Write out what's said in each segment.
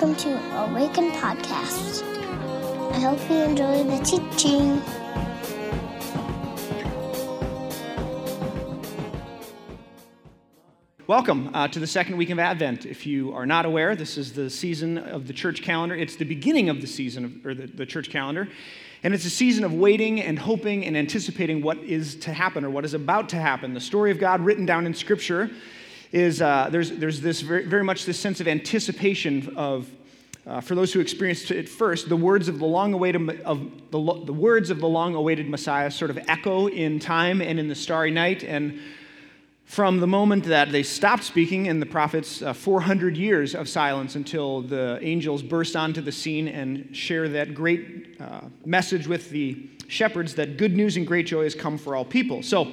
welcome to Awaken Podcast. I hope you enjoy the teaching. Welcome uh, to the second week of Advent. If you are not aware, this is the season of the church calendar. It's the beginning of the season, of, or the, the church calendar. And it's a season of waiting and hoping and anticipating what is to happen or what is about to happen. The story of God written down in Scripture is uh, there's, there's this very, very much this sense of anticipation of uh, for those who experienced it first, the words of the long-awaited of the, the words of the long-awaited Messiah sort of echo in time and in the starry night. And from the moment that they stopped speaking and the prophets, uh, 400 years of silence until the angels burst onto the scene and share that great uh, message with the shepherds that good news and great joy has come for all people. So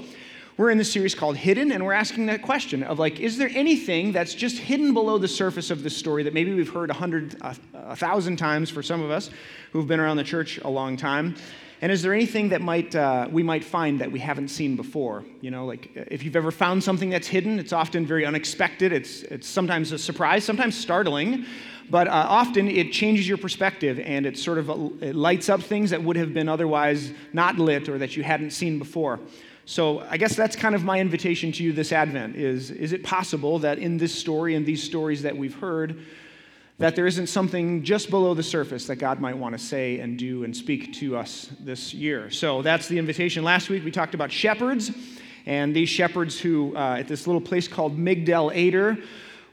we're in this series called Hidden, and we're asking that question of like, is there anything that's just hidden below the surface of this story that maybe we've heard a hundred, a, thousand times for some of us who've been around the church a long time? And is there anything that might, uh, we might find that we haven't seen before? You know, like if you've ever found something that's hidden, it's often very unexpected. It's, it's sometimes a surprise, sometimes startling, but uh, often it changes your perspective and it sort of it lights up things that would have been otherwise not lit or that you hadn't seen before. So I guess that's kind of my invitation to you this Advent is, is it possible that in this story and these stories that we've heard, that there isn't something just below the surface that God might want to say and do and speak to us this year. So that's the invitation. Last week we talked about shepherds, and these shepherds who, uh, at this little place called Migdal Eder,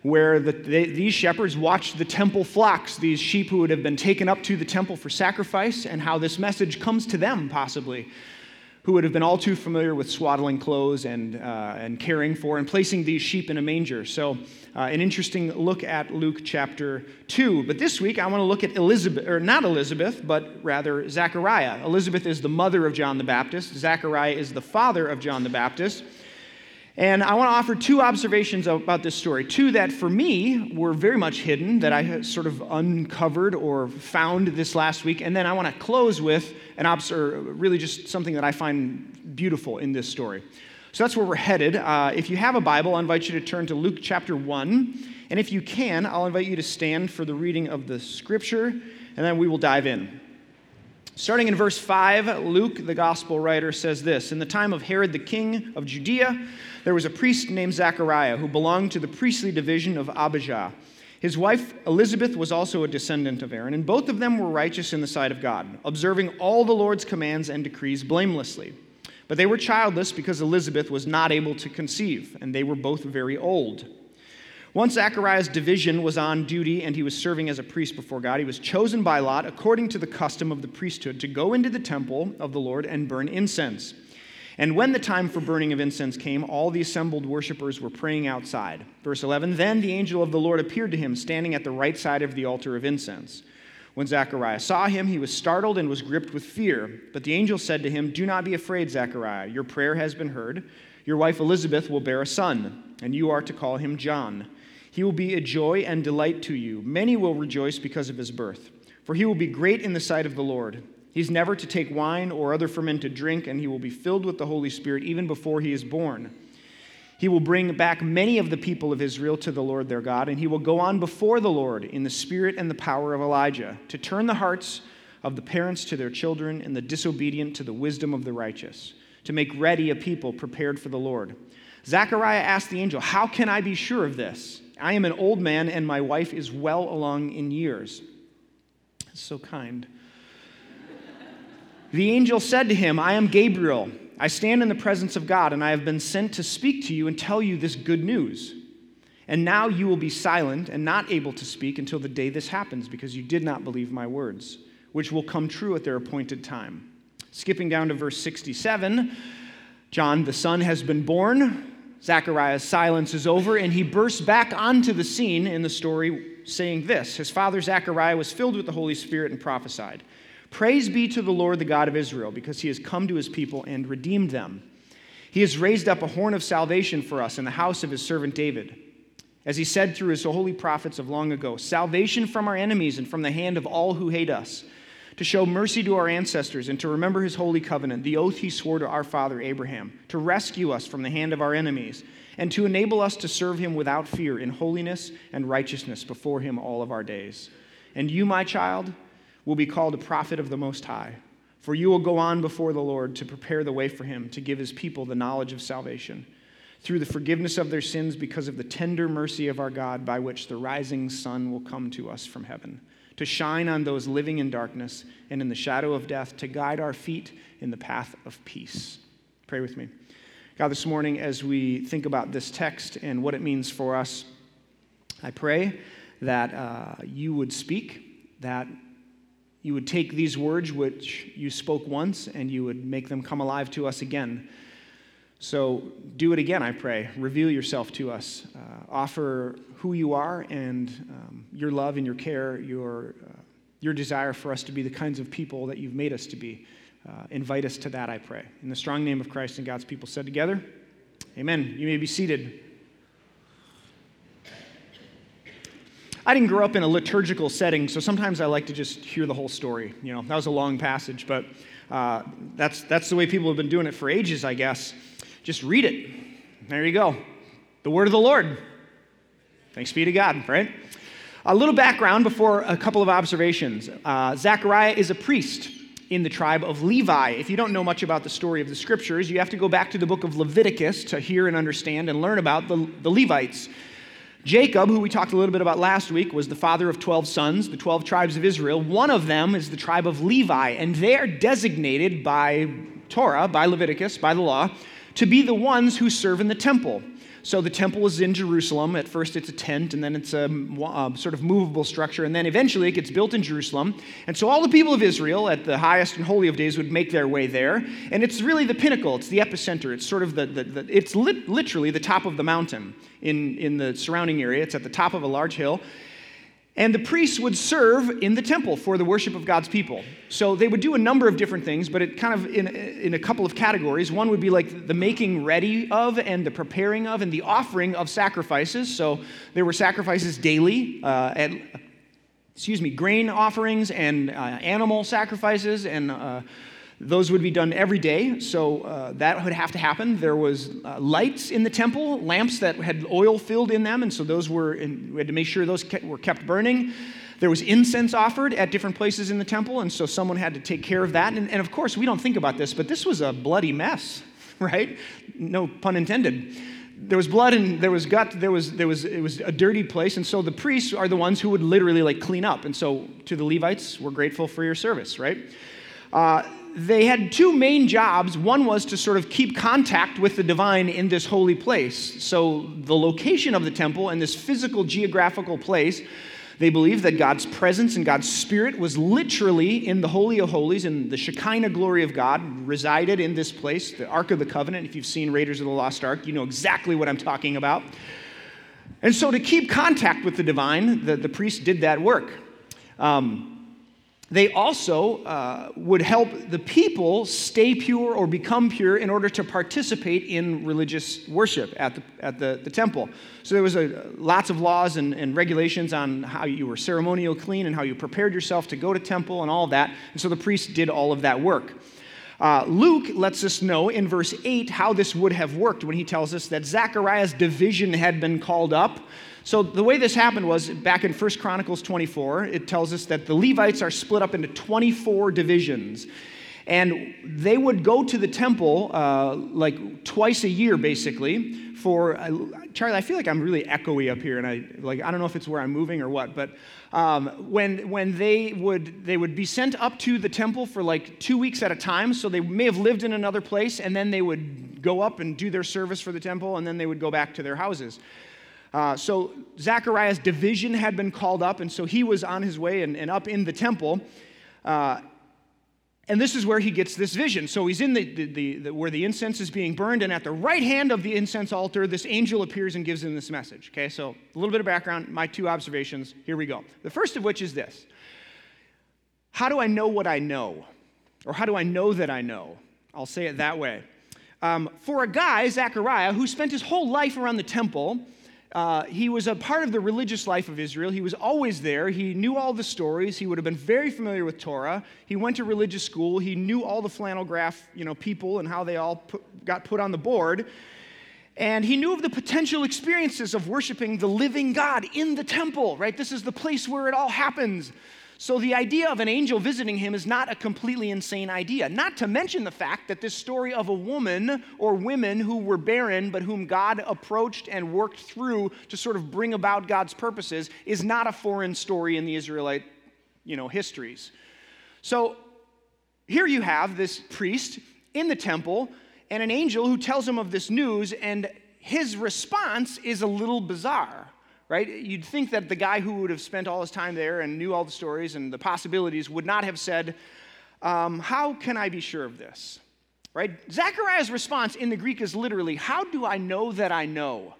where the, they, these shepherds watched the temple flocks, these sheep who would have been taken up to the temple for sacrifice, and how this message comes to them possibly who would have been all too familiar with swaddling clothes and, uh, and caring for and placing these sheep in a manger. So, uh, an interesting look at Luke chapter 2. But this week, I want to look at Elizabeth, or not Elizabeth, but rather Zechariah. Elizabeth is the mother of John the Baptist, Zechariah is the father of John the Baptist. And I want to offer two observations about this story. Two that for me were very much hidden, that I sort of uncovered or found this last week. And then I want to close with an obs- really just something that I find beautiful in this story. So that's where we're headed. Uh, if you have a Bible, I invite you to turn to Luke chapter 1. And if you can, I'll invite you to stand for the reading of the scripture, and then we will dive in. Starting in verse 5, Luke, the gospel writer, says this In the time of Herod the king of Judea, there was a priest named Zachariah who belonged to the priestly division of Abijah. His wife Elizabeth was also a descendant of Aaron, and both of them were righteous in the sight of God, observing all the Lord's commands and decrees blamelessly. But they were childless because Elizabeth was not able to conceive, and they were both very old. Once Zachariah's division was on duty and he was serving as a priest before God, he was chosen by Lot, according to the custom of the priesthood, to go into the temple of the Lord and burn incense. And when the time for burning of incense came, all the assembled worshippers were praying outside. Verse 11 Then the angel of the Lord appeared to him, standing at the right side of the altar of incense. When Zechariah saw him, he was startled and was gripped with fear. But the angel said to him, Do not be afraid, Zechariah. Your prayer has been heard. Your wife Elizabeth will bear a son, and you are to call him John. He will be a joy and delight to you. Many will rejoice because of his birth, for he will be great in the sight of the Lord. He's never to take wine or other fermented drink, and he will be filled with the Holy Spirit even before he is born. He will bring back many of the people of Israel to the Lord their God, and he will go on before the Lord in the spirit and the power of Elijah to turn the hearts of the parents to their children and the disobedient to the wisdom of the righteous, to make ready a people prepared for the Lord. Zechariah asked the angel, How can I be sure of this? I am an old man, and my wife is well along in years. So kind. the angel said to him, I am Gabriel. I stand in the presence of God, and I have been sent to speak to you and tell you this good news. And now you will be silent and not able to speak until the day this happens, because you did not believe my words, which will come true at their appointed time. Skipping down to verse 67, John the Son has been born Zachariah's silence is over, and he bursts back onto the scene in the story saying this His father Zachariah was filled with the Holy Spirit and prophesied Praise be to the Lord, the God of Israel, because he has come to his people and redeemed them. He has raised up a horn of salvation for us in the house of his servant David. As he said through his holy prophets of long ago, salvation from our enemies and from the hand of all who hate us to show mercy to our ancestors and to remember his holy covenant, the oath he swore to our father Abraham, to rescue us from the hand of our enemies, and to enable us to serve him without fear in holiness and righteousness before him all of our days. And you, my child, will be called a prophet of the Most High. For you will go on before the Lord to prepare the way for him, to give his people the knowledge of salvation, through the forgiveness of their sins because of the tender mercy of our God, by which the rising sun will come to us from heaven, to shine on those living in darkness and in the shadow of death, to guide our feet in the path of peace. Pray with me. God, this morning, as we think about this text and what it means for us, I pray that uh, you would speak, that you would take these words which you spoke once and you would make them come alive to us again. So do it again, I pray. Reveal yourself to us. Uh, offer who you are and um, your love and your care, your, uh, your desire for us to be the kinds of people that you've made us to be. Uh, invite us to that, I pray. In the strong name of Christ and God's people said together, Amen. You may be seated. I didn't grow up in a liturgical setting, so sometimes I like to just hear the whole story. You know, that was a long passage, but uh, that's, that's the way people have been doing it for ages, I guess. Just read it. There you go. The word of the Lord. Thanks be to God, right? A little background before a couple of observations. Uh, Zechariah is a priest in the tribe of Levi. If you don't know much about the story of the scriptures, you have to go back to the book of Leviticus to hear and understand and learn about the, the Levites. Jacob, who we talked a little bit about last week, was the father of 12 sons, the 12 tribes of Israel. One of them is the tribe of Levi, and they are designated by Torah, by Leviticus, by the law, to be the ones who serve in the temple. So the temple is in Jerusalem. At first, it's a tent, and then it's a, a, sort of movable structure, and then eventually it gets built in Jerusalem. And so all the people of Israel at the highest and holy of days would make their way there. And it's really the pinnacle, it's the epicenter. It's sort of the, the, the it's lit, literally the top of the mountain in, in the surrounding area. It's at the top of a large hill. And the priests would serve in the temple for the worship of God's people. So they would do a number of different things, but it kind of in, in a couple of categories. One would be like the making ready of and the preparing of and the offering of sacrifices. So there were sacrifices daily, uh, at, excuse me, grain offerings and uh, animal sacrifices and uh, those would be done every day, so uh, that would have to happen. There was uh, lights in the temple, lamps that had oil filled in them, and so those were, in, we had to make sure those kept, were kept burning. There was incense offered at different places in the temple, and so someone had to take care of that. And, and of course, we don't think about this, but this was a bloody mess, right? No pun intended there was blood and there was gut there was there was it was a dirty place and so the priests are the ones who would literally like clean up and so to the levites we're grateful for your service right uh, they had two main jobs. One was to sort of keep contact with the divine in this holy place. So, the location of the temple and this physical geographical place, they believed that God's presence and God's spirit was literally in the Holy of Holies, and the Shekinah glory of God resided in this place, the Ark of the Covenant. If you've seen Raiders of the Lost Ark, you know exactly what I'm talking about. And so, to keep contact with the divine, the, the priest did that work. Um, they also uh, would help the people stay pure or become pure in order to participate in religious worship at the, at the, the temple. So there was a, lots of laws and, and regulations on how you were ceremonial clean and how you prepared yourself to go to temple and all that. And so the priests did all of that work. Uh, Luke lets us know in verse 8 how this would have worked when he tells us that Zechariah's division had been called up so the way this happened was back in 1 Chronicles 24, it tells us that the Levites are split up into 24 divisions. And they would go to the temple uh, like twice a year, basically. For uh, Charlie, I feel like I'm really echoey up here, and I like I don't know if it's where I'm moving or what. But um, when when they would they would be sent up to the temple for like two weeks at a time, so they may have lived in another place, and then they would go up and do their service for the temple, and then they would go back to their houses. Uh, so Zachariah's division had been called up, and so he was on his way and, and up in the temple. Uh, and this is where he gets this vision. So he's in the, the, the, where the incense is being burned, and at the right hand of the incense altar, this angel appears and gives him this message. Okay, so a little bit of background, my two observations. Here we go. The first of which is this How do I know what I know? Or how do I know that I know? I'll say it that way. Um, for a guy, Zechariah, who spent his whole life around the temple, uh, he was a part of the religious life of Israel. He was always there. He knew all the stories. He would have been very familiar with Torah. He went to religious school. He knew all the flannel graph, you know, people and how they all put, got put on the board. And he knew of the potential experiences of worshiping the living God in the temple, right? This is the place where it all happens. So the idea of an angel visiting him is not a completely insane idea. Not to mention the fact that this story of a woman or women who were barren but whom God approached and worked through to sort of bring about God's purposes is not a foreign story in the Israelite, you know, histories. So here you have this priest in the temple and an angel who tells him of this news, and his response is a little bizarre, right? You'd think that the guy who would have spent all his time there and knew all the stories and the possibilities would not have said, um, How can I be sure of this? Right? Zechariah's response in the Greek is literally, How do I know that I know?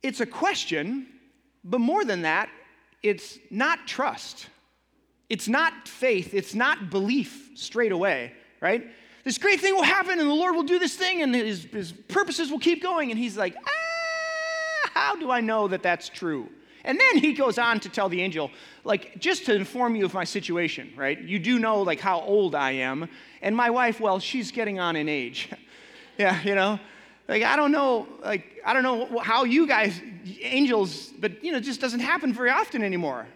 It's a question, but more than that, it's not trust. It's not faith. It's not belief straight away, right? This great thing will happen and the Lord will do this thing and his, his purposes will keep going. And he's like, ah, how do I know that that's true? And then he goes on to tell the angel, like, just to inform you of my situation, right? You do know, like, how old I am. And my wife, well, she's getting on in age. yeah, you know? Like, I don't know, like, I don't know how you guys, angels, but, you know, it just doesn't happen very often anymore.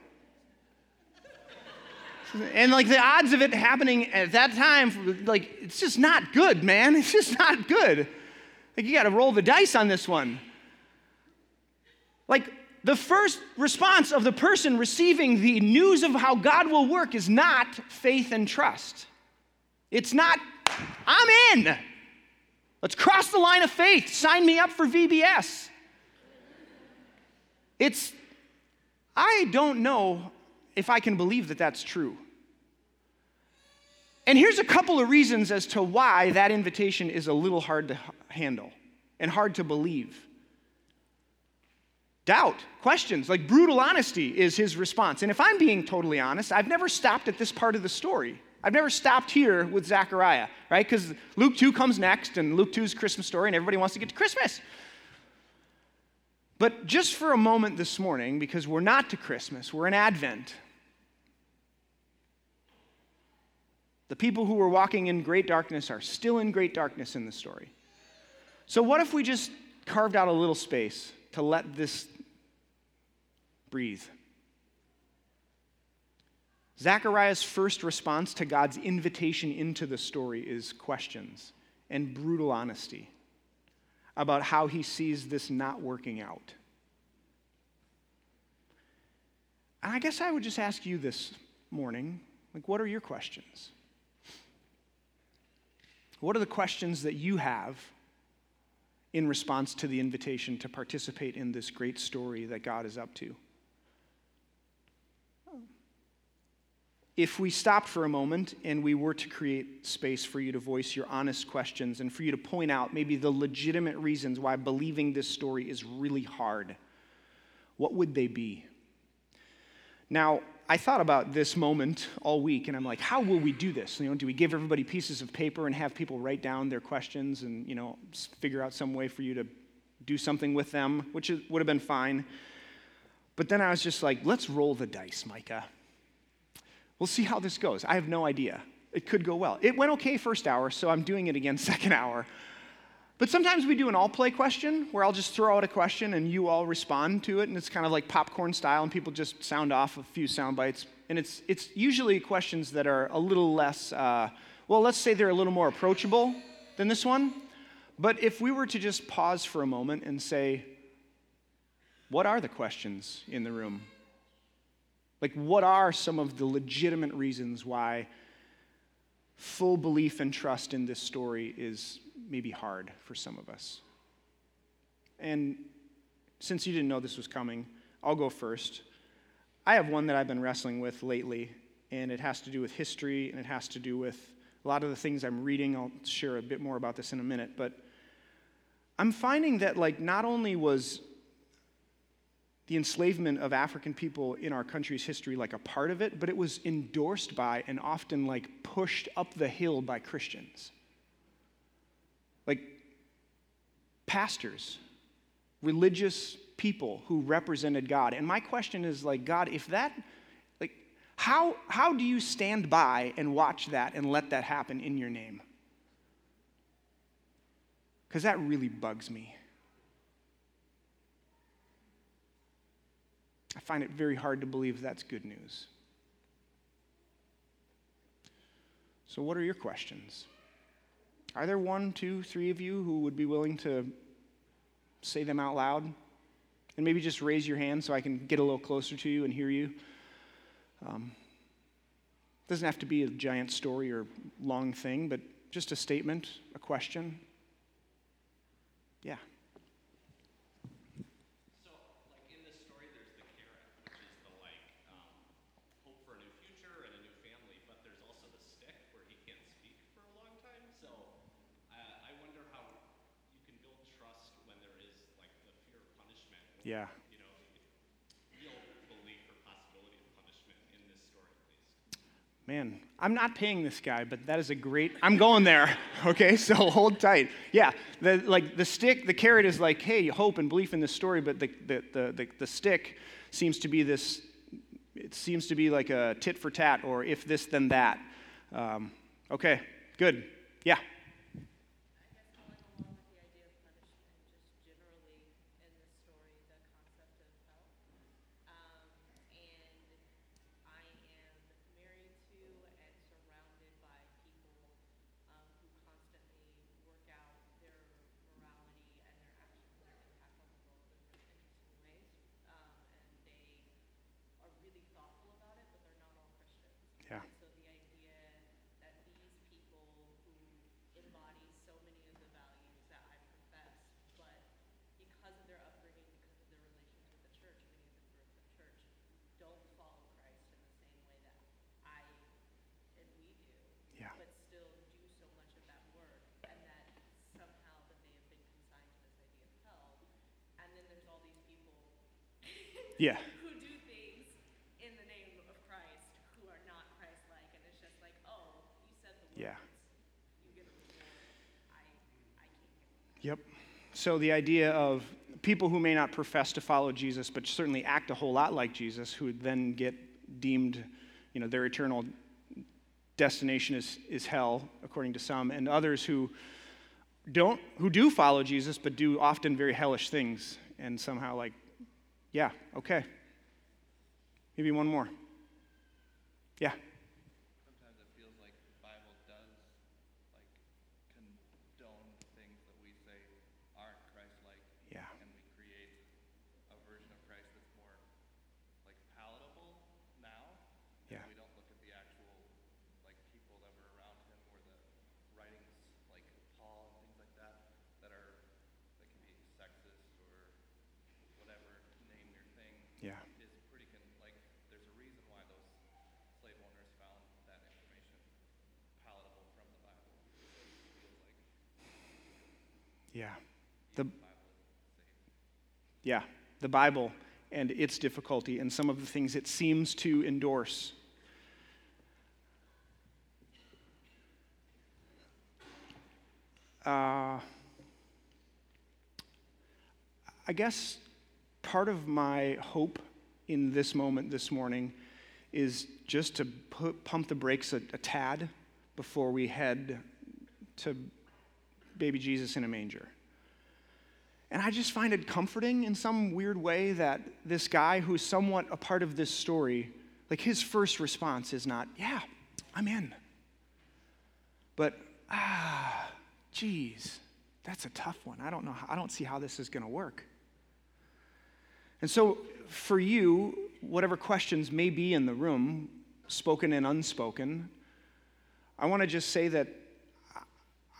And, like, the odds of it happening at that time, like, it's just not good, man. It's just not good. Like, you got to roll the dice on this one. Like, the first response of the person receiving the news of how God will work is not faith and trust. It's not, I'm in. Let's cross the line of faith. Sign me up for VBS. It's, I don't know if I can believe that that's true. And here's a couple of reasons as to why that invitation is a little hard to handle and hard to believe. Doubt, questions, like brutal honesty is his response. And if I'm being totally honest, I've never stopped at this part of the story. I've never stopped here with Zechariah, right? Because Luke 2 comes next, and Luke 2 is Christmas story, and everybody wants to get to Christmas. But just for a moment this morning, because we're not to Christmas, we're in Advent. The people who were walking in great darkness are still in great darkness in the story. So, what if we just carved out a little space to let this breathe? Zechariah's first response to God's invitation into the story is questions and brutal honesty about how he sees this not working out. And I guess I would just ask you this morning like, what are your questions? What are the questions that you have in response to the invitation to participate in this great story that God is up to? if we stopped for a moment and we were to create space for you to voice your honest questions and for you to point out maybe the legitimate reasons why believing this story is really hard, what would they be? Now, I thought about this moment all week, and I'm like, how will we do this? You know, do we give everybody pieces of paper and have people write down their questions and you know figure out some way for you to do something with them, which would have been fine. But then I was just like, let's roll the dice, Micah. We'll see how this goes. I have no idea. It could go well. It went okay first hour, so I'm doing it again second hour. But sometimes we do an all play question where I'll just throw out a question and you all respond to it, and it's kind of like popcorn style, and people just sound off a few sound bites. And it's, it's usually questions that are a little less, uh, well, let's say they're a little more approachable than this one. But if we were to just pause for a moment and say, what are the questions in the room? Like, what are some of the legitimate reasons why full belief and trust in this story is maybe hard for some of us? And since you didn't know this was coming, I'll go first. I have one that I've been wrestling with lately, and it has to do with history and it has to do with a lot of the things I'm reading. I'll share a bit more about this in a minute, but I'm finding that, like, not only was the enslavement of African people in our country's history like a part of it, but it was endorsed by and often like pushed up the hill by Christians. Like pastors, religious people who represented God. And my question is like, God, if that, like, How, how do you stand by and watch that and let that happen in your name? Because that really bugs me. I find it very hard to believe that's good news. So, what are your questions? Are there one, two, three of you who would be willing to say them out loud? And maybe just raise your hand so I can get a little closer to you and hear you. Um, doesn't have to be a giant story or long thing, but just a statement, a question. Yeah. Yeah. Man, I'm not paying this guy, but that is a great. I'm going there. Okay, so hold tight. Yeah, the like the stick, the carrot is like, hey, hope and belief in this story, but the the the, the, the stick seems to be this. It seems to be like a tit for tat, or if this then that. Um, okay, good. Yeah. Yeah. Who do things in the name of Christ who are not Christ like. And it's just like, oh, you said the words. Yeah. You get the I, I Yep. So the idea of people who may not profess to follow Jesus, but certainly act a whole lot like Jesus, who would then get deemed, you know, their eternal destination is, is hell, according to some, and others who don't, who do follow Jesus, but do often very hellish things, and somehow like yeah, okay. Maybe one more. Yeah. The, yeah, the Bible and its difficulty and some of the things it seems to endorse. Uh, I guess part of my hope in this moment this morning is just to put, pump the brakes a, a tad before we head to baby Jesus in a manger. And I just find it comforting in some weird way that this guy who's somewhat a part of this story, like his first response is not, yeah, I'm in. But, ah, geez, that's a tough one. I don't know, how, I don't see how this is going to work. And so, for you, whatever questions may be in the room, spoken and unspoken, I want to just say that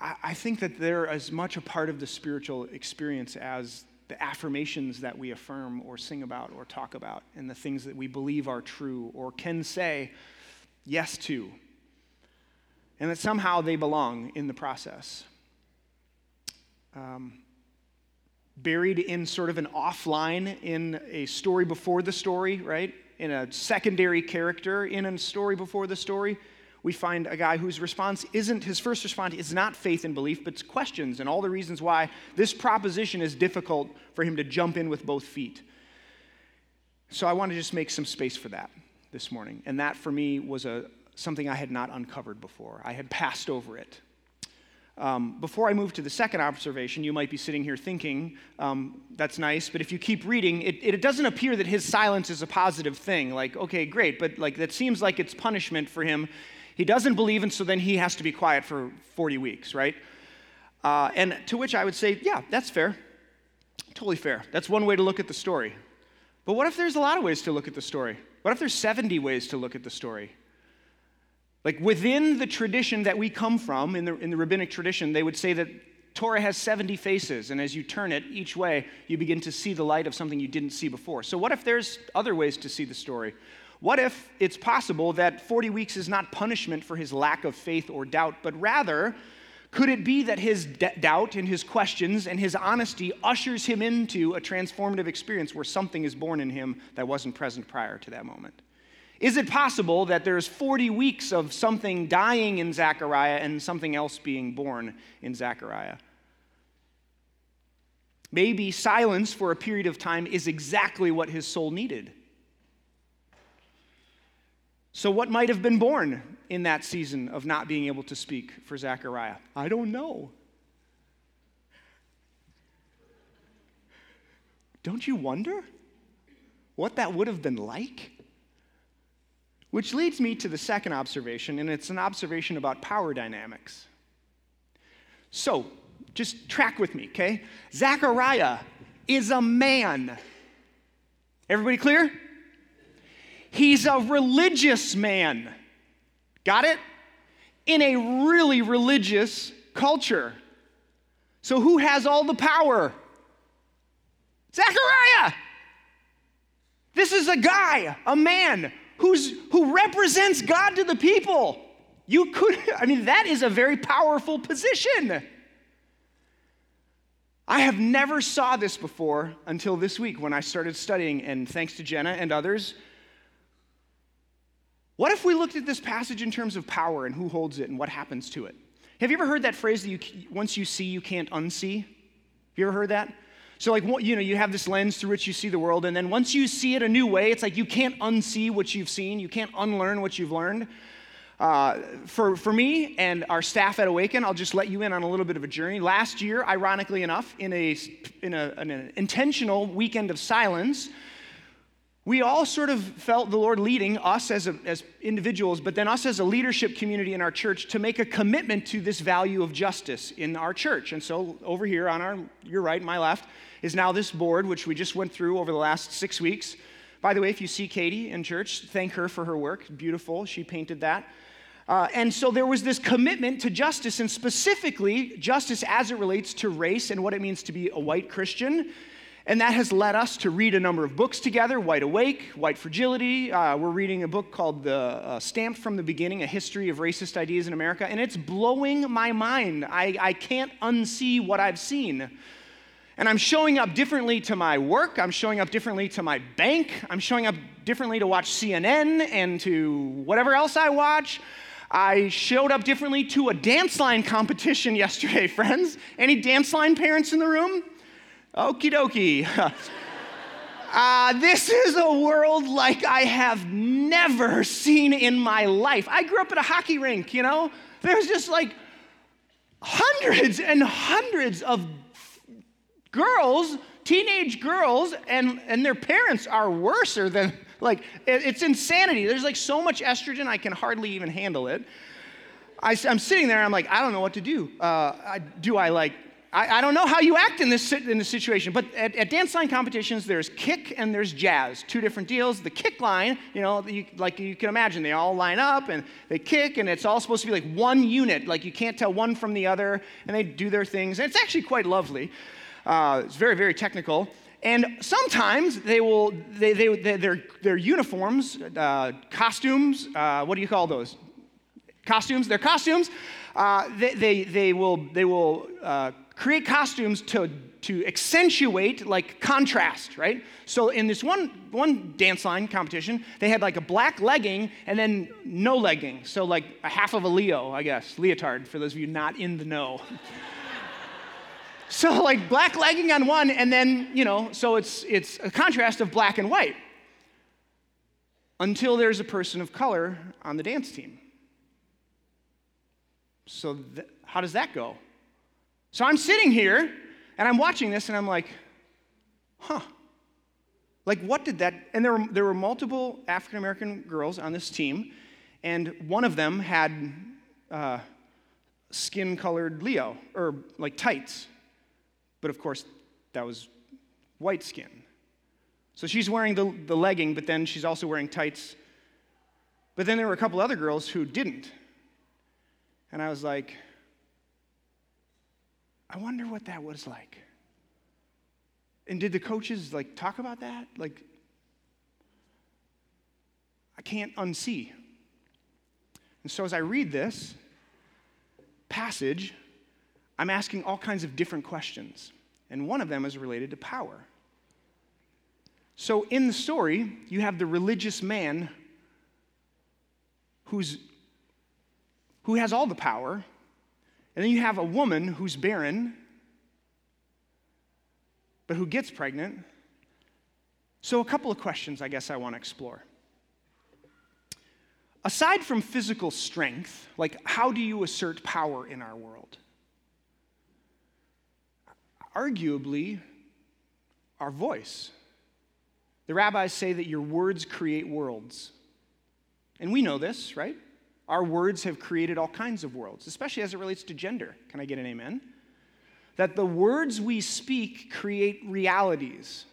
I think that they're as much a part of the spiritual experience as the affirmations that we affirm or sing about or talk about and the things that we believe are true or can say yes to. And that somehow they belong in the process. Um, buried in sort of an offline in a story before the story, right? In a secondary character in a story before the story we find a guy whose response isn't, his first response is not faith and belief, but questions and all the reasons why this proposition is difficult for him to jump in with both feet. So I want to just make some space for that. this morning. And that for me was a, something I had not uncovered before. I had passed over it. Um, before I move to the second observation, you might be sitting here thinking, um, that's nice, but if you keep reading, it, it, doesn't appear that his silence is a positive thing. Like, okay, great, but like that seems like it's punishment for him. He doesn't believe, and so then he has to be quiet for 40 weeks, right? Uh, and to which I would say, yeah, that's fair. Totally fair. That's one way to look at the story. But what if there's a lot of ways to look at the story? What if there's 70 ways to look at the story? Like within the tradition that we come from, in the, in the rabbinic tradition, they would say that Torah has 70 faces, and as you turn it each way, you begin to see the light of something you didn't see before. So, what if there's other ways to see the story? What if it's possible that 40 weeks is not punishment for his lack of faith or doubt, but rather, could it be that his doubt and his questions and his honesty ushers him into a transformative experience where something is born in him that wasn't present prior to that moment? Is it possible that there's 40 weeks of something dying in Zechariah and something else being born in Zechariah? Maybe silence for a period of time is exactly what his soul needed. So, what might have been born in that season of not being able to speak for Zechariah? I don't know. Don't you wonder what that would have been like? Which leads me to the second observation, and it's an observation about power dynamics. So, just track with me, okay? Zechariah is a man. Everybody clear? He's a religious man. Got it? In a really religious culture. So, who has all the power? Zechariah! This is a guy, a man who's, who represents God to the people. You could, I mean, that is a very powerful position. I have never saw this before until this week when I started studying, and thanks to Jenna and others. What if we looked at this passage in terms of power and who holds it and what happens to it? Have you ever heard that phrase that you, once you see, you can't unsee? Have you ever heard that? So, like, you know, you have this lens through which you see the world, and then once you see it a new way, it's like you can't unsee what you've seen, you can't unlearn what you've learned. Uh, for, for me and our staff at Awaken, I'll just let you in on a little bit of a journey. Last year, ironically enough, in, a, in a, an intentional weekend of silence, we all sort of felt the Lord leading us as, a, as individuals, but then us as a leadership community in our church to make a commitment to this value of justice in our church. And so over here on our your right, my left, is now this board, which we just went through over the last six weeks. By the way, if you see Katie in church, thank her for her work. Beautiful. She painted that. Uh, and so there was this commitment to justice, and specifically justice as it relates to race and what it means to be a white Christian. And that has led us to read a number of books together White Awake, White Fragility. Uh, we're reading a book called the uh, Stamped from the Beginning A History of Racist Ideas in America, and it's blowing my mind. I, I can't unsee what I've seen. And I'm showing up differently to my work. I'm showing up differently to my bank. I'm showing up differently to watch CNN and to whatever else I watch. I showed up differently to a dance line competition yesterday, friends. Any dance line parents in the room? Okie dokie. Uh, this is a world like I have never seen in my life. I grew up at a hockey rink, you know? There's just like hundreds and hundreds of girls, teenage girls, and, and their parents are worser than, like, it's insanity. There's like so much estrogen, I can hardly even handle it. I, am sitting there, I'm like, I don't know what to do. Uh, I, do I like, I, I, don't know how you act in this, in this situation, but at, at, dance line competitions, there's kick and there's jazz, two different deals. The kick line, you know, you, like you can imagine, they all line up and they kick, and it's all supposed to be like one unit, like you can't tell one from the other, and they do their things. And it's actually quite lovely. Uh, it's very, very technical. And sometimes they will, they, they, they their, their uniforms, uh, costumes, uh, what do you call those? Costumes, their costumes, uh, they, they, they will, they will uh, create costumes to, to accentuate like contrast, right? So in this one, one dance line competition, they had like a black legging and then no legging. So like a half of a Leo, I guess, leotard, for those of you not in the know. So like black legging on one, and then, you know, so it's it's a contrast of black and white. until there's a person of color on the dance team. So, th- how does that go? So, I'm sitting here and I'm watching this and I'm like, huh. Like, what did that? And there were, there were multiple African American girls on this team, and one of them had uh, skin colored Leo, or like tights. But of course, that was white skin. So she's wearing the, the legging, but then she's also wearing tights. But then there were a couple other girls who didn't. And I was like, I wonder what that was like. And did the coaches like talk about that? Like, I can't unsee. And so as I read this passage, I'm asking all kinds of different questions. And one of them is related to power. So in the story, you have the religious man who's, who has all the power, and then you have a woman who's barren, but who gets pregnant. So, a couple of questions I guess I want to explore. Aside from physical strength, like how do you assert power in our world? Arguably, our voice. The rabbis say that your words create worlds. And we know this, right? Our words have created all kinds of worlds, especially as it relates to gender. Can I get an amen? That the words we speak create realities.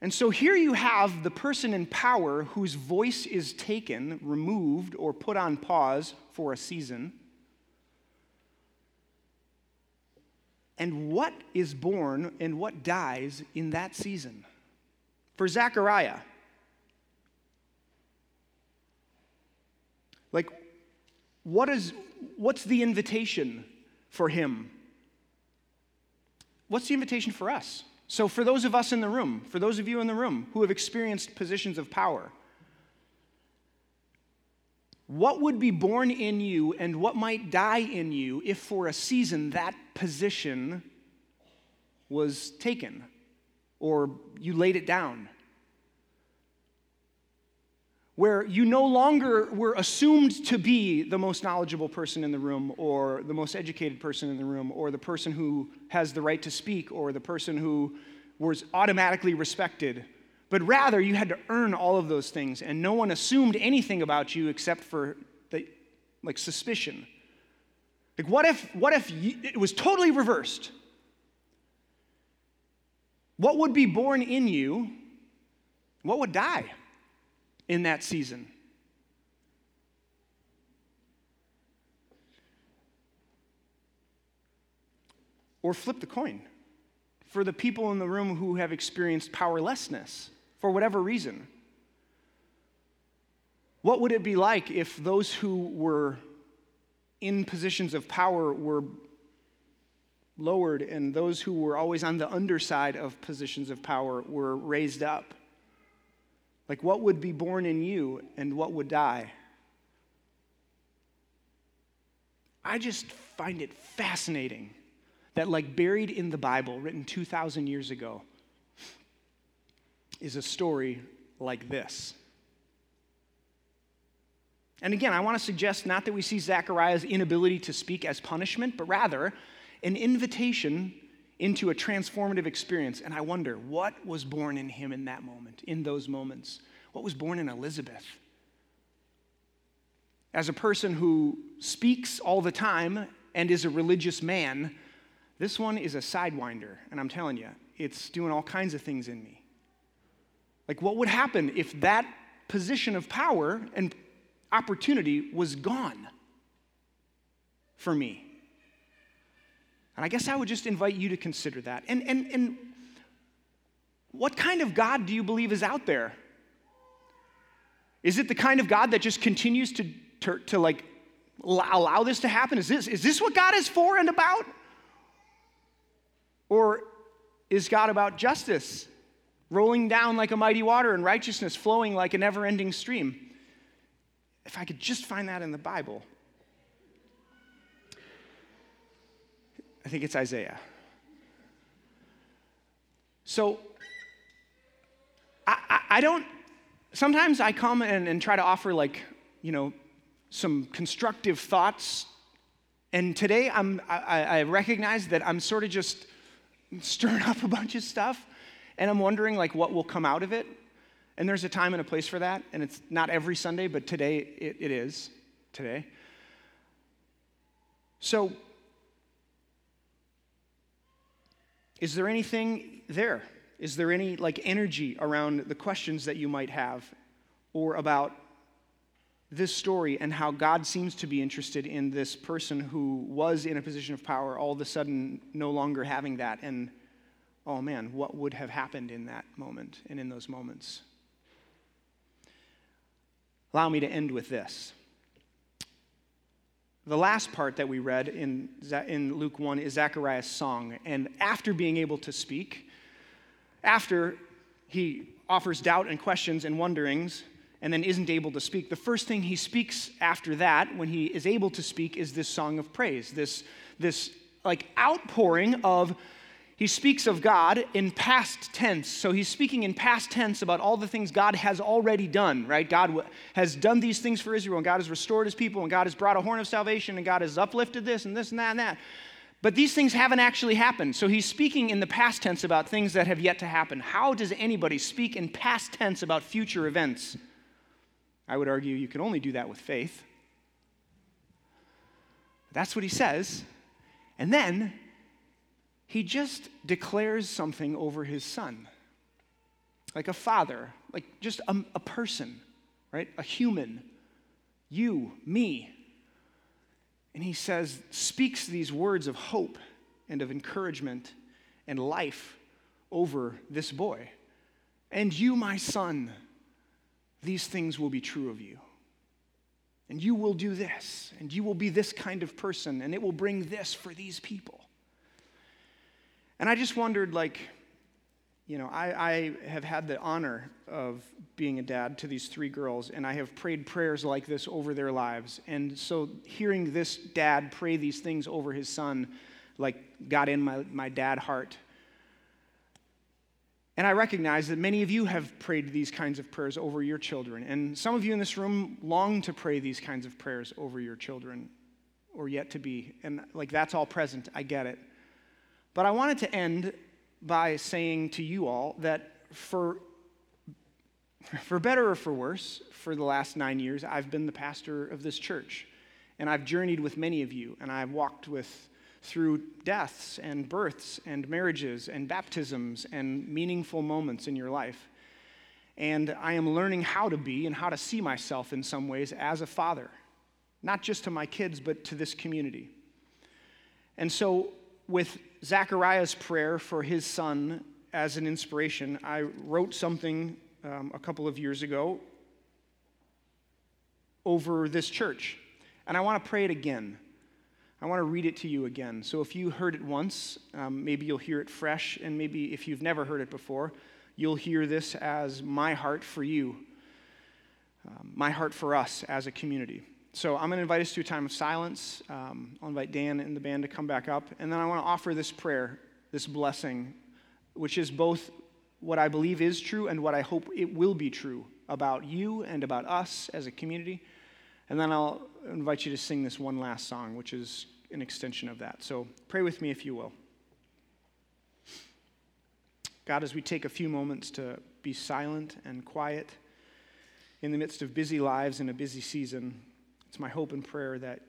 And so here you have the person in power whose voice is taken, removed, or put on pause for a season. And what is born and what dies in that season? For Zechariah, like, what is, what's the invitation for him? What's the invitation for us? So, for those of us in the room, for those of you in the room who have experienced positions of power, what would be born in you and what might die in you if for a season that position was taken or you laid it down? Where you no longer were assumed to be the most knowledgeable person in the room, or the most educated person in the room, or the person who has the right to speak, or the person who was automatically respected but rather you had to earn all of those things and no one assumed anything about you except for the like suspicion. Like what if what if you, it was totally reversed? What would be born in you what would die in that season or flip the coin for the people in the room who have experienced powerlessness for whatever reason. What would it be like if those who were in positions of power were lowered and those who were always on the underside of positions of power were raised up? Like, what would be born in you and what would die? I just find it fascinating that, like, buried in the Bible, written 2,000 years ago, is a story like this. And again, I want to suggest not that we see Zechariah's inability to speak as punishment, but rather an invitation into a transformative experience. And I wonder, what was born in him in that moment, in those moments? What was born in Elizabeth? As a person who speaks all the time and is a religious man, this one is a sidewinder. And I'm telling you, it's doing all kinds of things in me. Like, what would happen if that position of power and opportunity was gone for me? And I guess I would just invite you to consider that. And, and, and what kind of God do you believe is out there? Is it the kind of God that just continues to, to, to like allow this to happen? Is this, is this what God is for and about? Or is God about justice rolling down like a mighty water and righteousness flowing like a never ending stream. If I could just find that in the Bible, I think it's Isaiah. So, I, I, I don't sometimes I come and, and try to offer, like, you know, some constructive thoughts. And today I'm, I, I recognize that I'm sort of just stirring up a bunch of stuff. And I'm wondering, like, what will come out of it. And there's a time and a place for that. And it's not every Sunday, but today it, it is. Today. So, is there anything there? Is there any like energy around the questions that you might have or about this story and how God seems to be interested in this person who was in a position of power all of a sudden no longer having that and oh man, what would have happened in that moment and in those moments? Allow me to end with this. The last part that we read in, in Luke 1 is Zechariah's song. And after being able to speak, after he offers doubt and questions and wonderings, and then isn't able to speak, the first thing he speaks after that, when he is able to speak, is this song of praise, this, this like outpouring of he speaks of God in past tense. So he's speaking in past tense about all the things God has already done, right? God has done these things for Israel, and God has restored his people, and God has brought a horn of salvation, and God has uplifted this and this and that and that. But these things haven't actually happened. So he's speaking in the past tense about things that have yet to happen. How does anybody speak in past tense about future events? I would argue you can only do that with faith. That's what he says. And then he just declares something over his son. Like a father, like just a, a person, right? A human. You, me. And he says, speaks these words of hope and of encouragement and life over this boy. And you, my son, these things will be true of you. And you will do this, and you will be this kind of person, and it will bring this for these people. And I just wondered, like, you know, I, I, have had the honor of being a dad to these three girls, and I have prayed prayers like this over their lives. And so hearing this dad pray these things over his son, like, got in my, my dad heart. And I recognize that many of you have prayed these kinds of prayers over your children. And some of you in this room long to pray these kinds of prayers over your children or yet to be. And, like, that's all present. I get it. But I wanted to end by saying to you all that for, for better or for worse, for the last nine years, I've been the pastor of this church. And I've journeyed with many of you, and I've walked with through deaths and births and marriages and baptisms and meaningful moments in your life. And I am learning how to be and how to see myself in some ways as a father, not just to my kids, but to this community. And so with Zachariah's prayer for his son as an inspiration, I wrote something um, a couple of years ago over this church. And I want to pray it again. I want to read it to you again. So if you heard it once, um, maybe you'll hear it fresh. And maybe if you've never heard it before, you'll hear this as my heart for you, um, my heart for us as a community. So I'm going to invite us to a time of silence. Um, I'll invite Dan and the band to come back up. And then I want to offer this prayer, this blessing, which is both what I believe is true and what I hope it will be true about you and about us as a community. And then I'll invite you to sing this one last song, which is an extension of that. So pray with me if you will. God, as we take a few moments to be silent and quiet in the midst of busy lives in a busy season, it's my hope and prayer that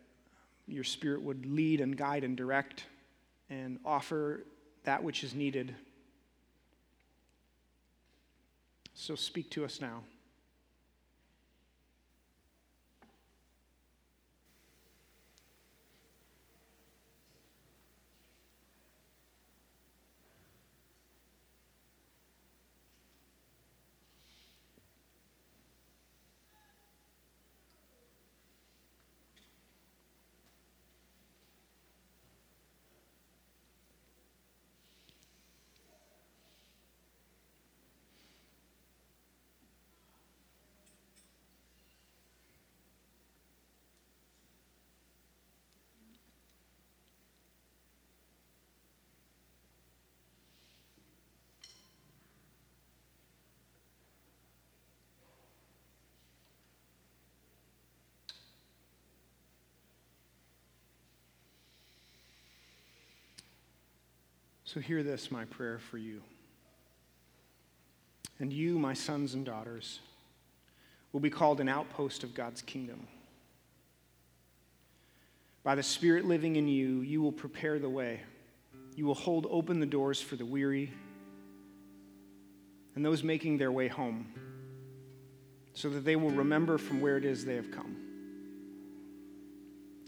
your Spirit would lead and guide and direct and offer that which is needed. So speak to us now. So hear this, my prayer for you. And you, my sons and daughters, will be called an outpost of God's kingdom. By the Spirit living in you, you will prepare the way. You will hold open the doors for the weary and those making their way home, so that they will remember from where it is they have come.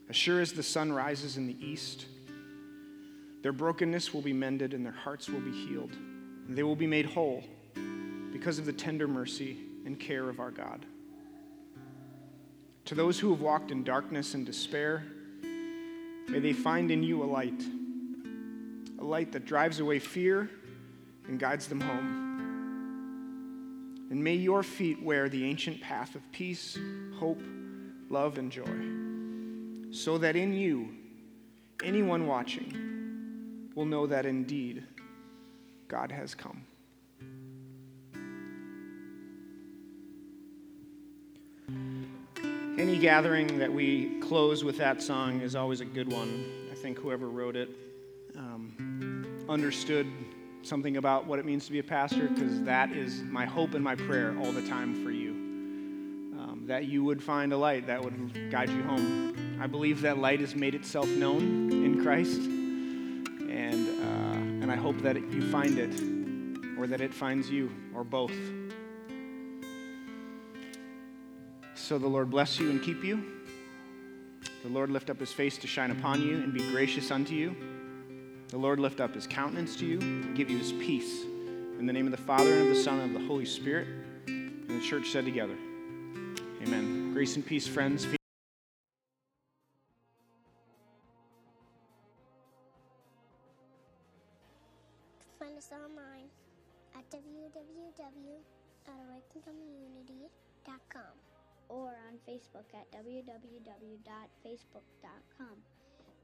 As sure as the sun rises in the east, their brokenness will be mended and their hearts will be healed. They will be made whole because of the tender mercy and care of our God. To those who have walked in darkness and despair, may they find in you a light, a light that drives away fear and guides them home. And may your feet wear the ancient path of peace, hope, love, and joy, so that in you, anyone watching will know that indeed God has come. Any gathering that we close with that song is always a good one. I think whoever wrote it um, understood something about what it means to be a pastor because that is my hope and my prayer all the time for you. Um, that you would find a light that would guide you home. I believe that light has made itself known in Christ, and I hope that you find it or that it finds you or both. So the Lord bless you and keep you. The Lord lift up his face to shine upon you and be gracious unto you. The Lord lift up his countenance to you and give you his peace. In the name of the Father, and of the Son, and of the Holy Spirit. And the church said together, Amen. Grace and peace, friends. www.awakencommunity.com or on Facebook at www.facebook.com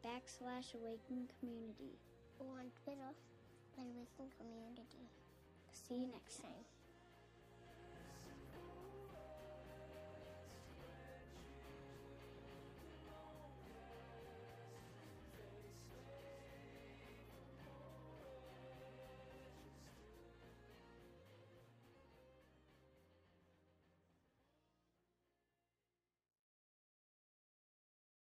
backslash awaken community. or on Twitter at Awaken Community. See you next time.